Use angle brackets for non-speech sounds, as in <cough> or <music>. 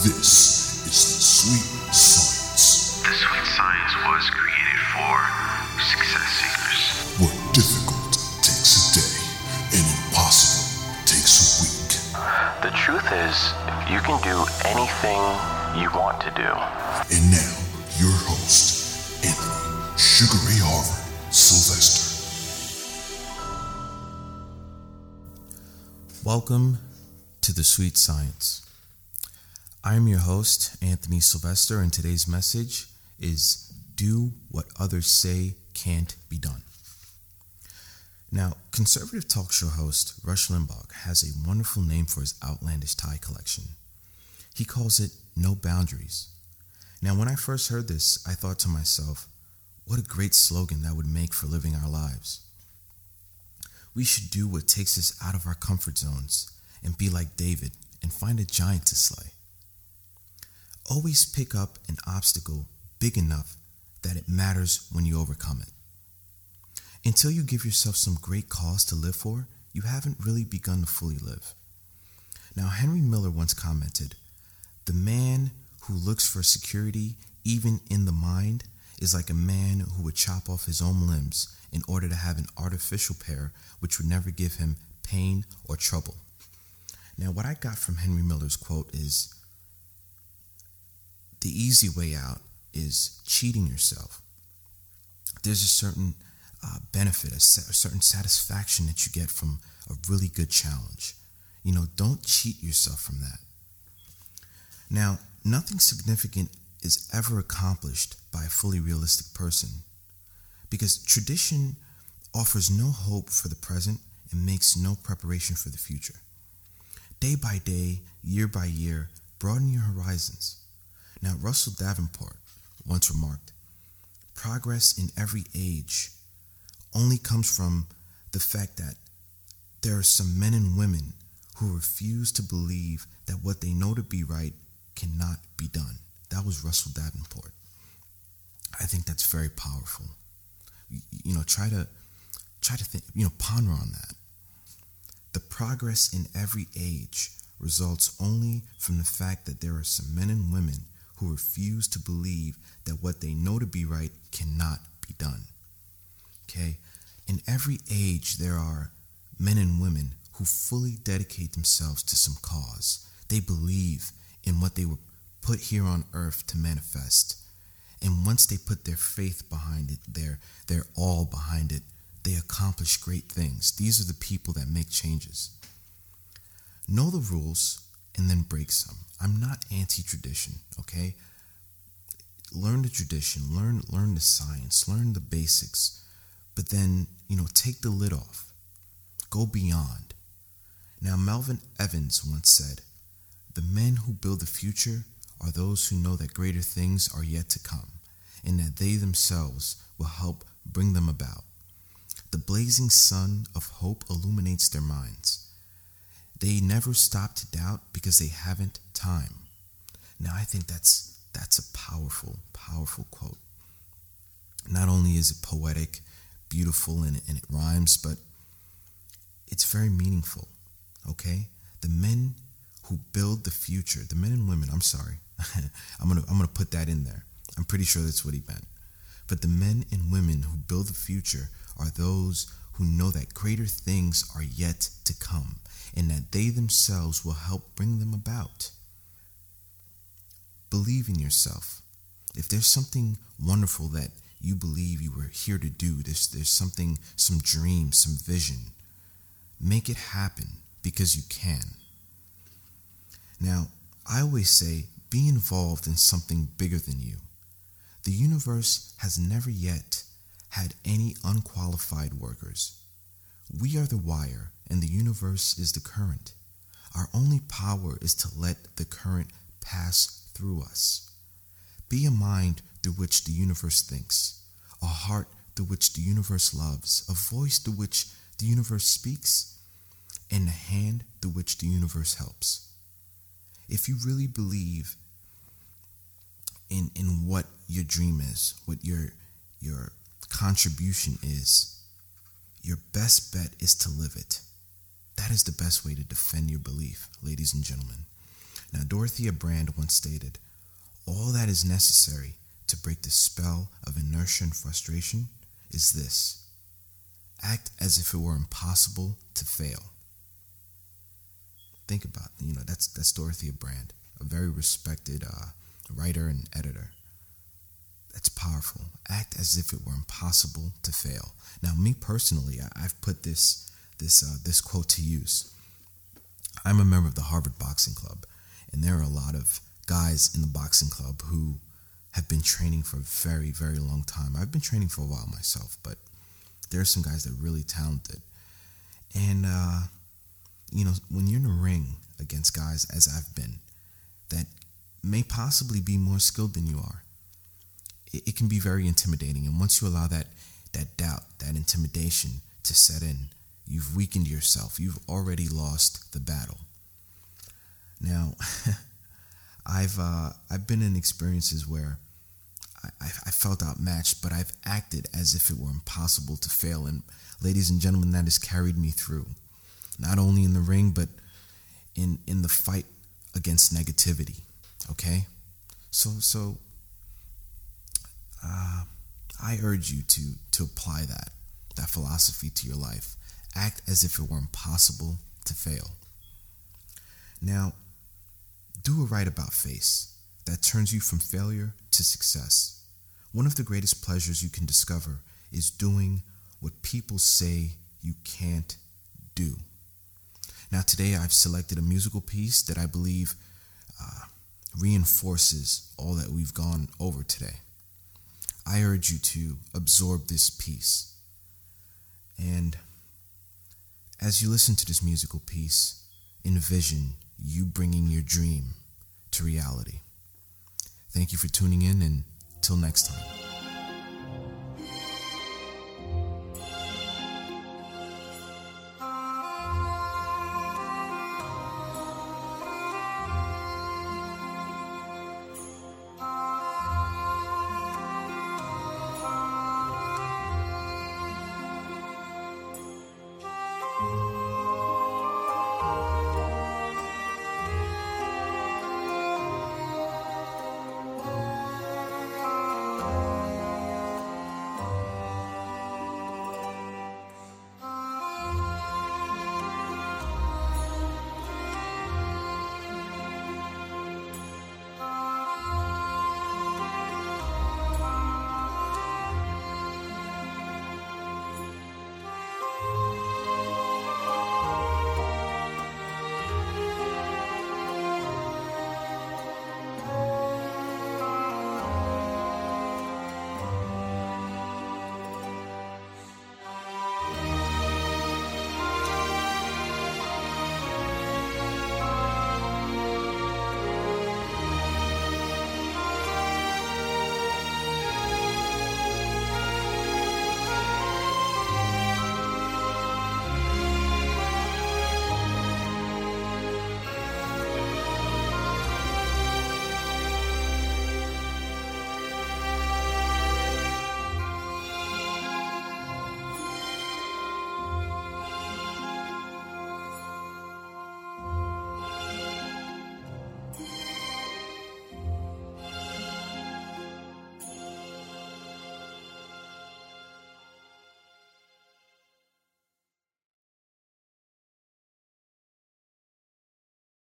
This is the Sweet Science, The Sweet Science was created for success seekers. where difficult takes a day and impossible takes a week. The truth is, you can do anything you want to do. And now, your host, Anthony Sugar Ray Harvard Sylvester. Welcome to the Sweet Science. I am your host, Anthony Sylvester, and today's message is Do What Others Say Can't Be Done. Now, conservative talk show host Rush Limbaugh has a wonderful name for his outlandish tie collection. He calls it No Boundaries. Now, when I first heard this, I thought to myself, what a great slogan that would make for living our lives. We should do what takes us out of our comfort zones and be like David and find a giant to slay. Always pick up an obstacle big enough that it matters when you overcome it. Until you give yourself some great cause to live for, you haven't really begun to fully live. Now, Henry Miller once commented The man who looks for security, even in the mind, is like a man who would chop off his own limbs in order to have an artificial pair which would never give him pain or trouble. Now, what I got from Henry Miller's quote is the easy way out is cheating yourself. There's a certain uh, benefit, a, sa- a certain satisfaction that you get from a really good challenge. You know, don't cheat yourself from that. Now, nothing significant is ever accomplished by a fully realistic person because tradition offers no hope for the present and makes no preparation for the future. Day by day, year by year, broaden your horizons. Now, Russell Davenport once remarked progress in every age only comes from the fact that there are some men and women who refuse to believe that what they know to be right cannot be done. That was Russell Davenport. I think that's very powerful. You, know, try to try to think, you know, ponder on that. The progress in every age results only from the fact that there are some men and women who refuse to believe that what they know to be right cannot be done. Okay? In every age, there are men and women who fully dedicate themselves to some cause. They believe in what they were put here on earth to manifest. And once they put their faith behind it, their, their all behind it, they accomplish great things. These are the people that make changes. Know the rules and then break some. I'm not anti tradition, okay? Learn the tradition, learn learn the science, learn the basics, but then, you know, take the lid off. Go beyond. Now, Melvin Evans once said, The men who build the future are those who know that greater things are yet to come, and that they themselves will help bring them about. The blazing sun of hope illuminates their minds. They never stop to doubt because they haven't time. Now I think that's that's a powerful, powerful quote. Not only is it poetic, beautiful, and, and it rhymes, but it's very meaningful. Okay? The men who build the future, the men and women, I'm sorry. <laughs> I'm gonna I'm gonna put that in there. I'm pretty sure that's what he meant. But the men and women who build the future are those who know that greater things are yet to come and that they themselves will help bring them about. Believe in yourself. If there's something wonderful that you believe you were here to do, there's, there's something, some dream, some vision, make it happen because you can. Now, I always say be involved in something bigger than you. The universe has never yet had any unqualified workers. We are the wire, and the universe is the current. Our only power is to let the current pass through us. Be a mind through which the universe thinks, a heart through which the universe loves, a voice through which the universe speaks, and a hand through which the universe helps. If you really believe in, in what your dream is, what your, your contribution is, your best bet is to live it. That is the best way to defend your belief, ladies and gentlemen. Now, Dorothea Brande once stated, All that is necessary to break the spell of inertia and frustration is this act as if it were impossible to fail. Think about, you know, that's, that's Dorothea Brande, a very respected uh, writer and editor. Act as if it were impossible to fail. Now, me personally, I, have put this this uh, this quote to use. I'm a member of the Harvard Boxing Club, and there are a lot of guys in the boxing club who have been training for a very, very long time. I've been training for a while myself, but there are some guys that are really talented. And, uh, you know, when you're in a ring against guys, as I've been, that may possibly be more skilled than you are, it, it can be very intimidating. And once you allow that, that doubt, that intimidation to set in, you've weakened yourself. You've already lost the battle. Now, <laughs> I've uh, I've been in experiences where I, I felt outmatched, but I've acted as if it were impossible to fail. And ladies and gentlemen, that has carried me through, not only in the ring, but in in the fight against negativity. Okay, so so uh, I urge you to to apply that that philosophy to your life. Act as if it were impossible to fail. Now, do a right about face that turns you from failure to success. One of the greatest pleasures you can discover is doing what people say you can't do. Now, today I've selected a musical piece that I believe uh, reinforces all that we've gone over today. I urge you to absorb this piece. And as you listen to this musical piece, envision you bringing your dream to reality. Thank you for tuning in, and till next time.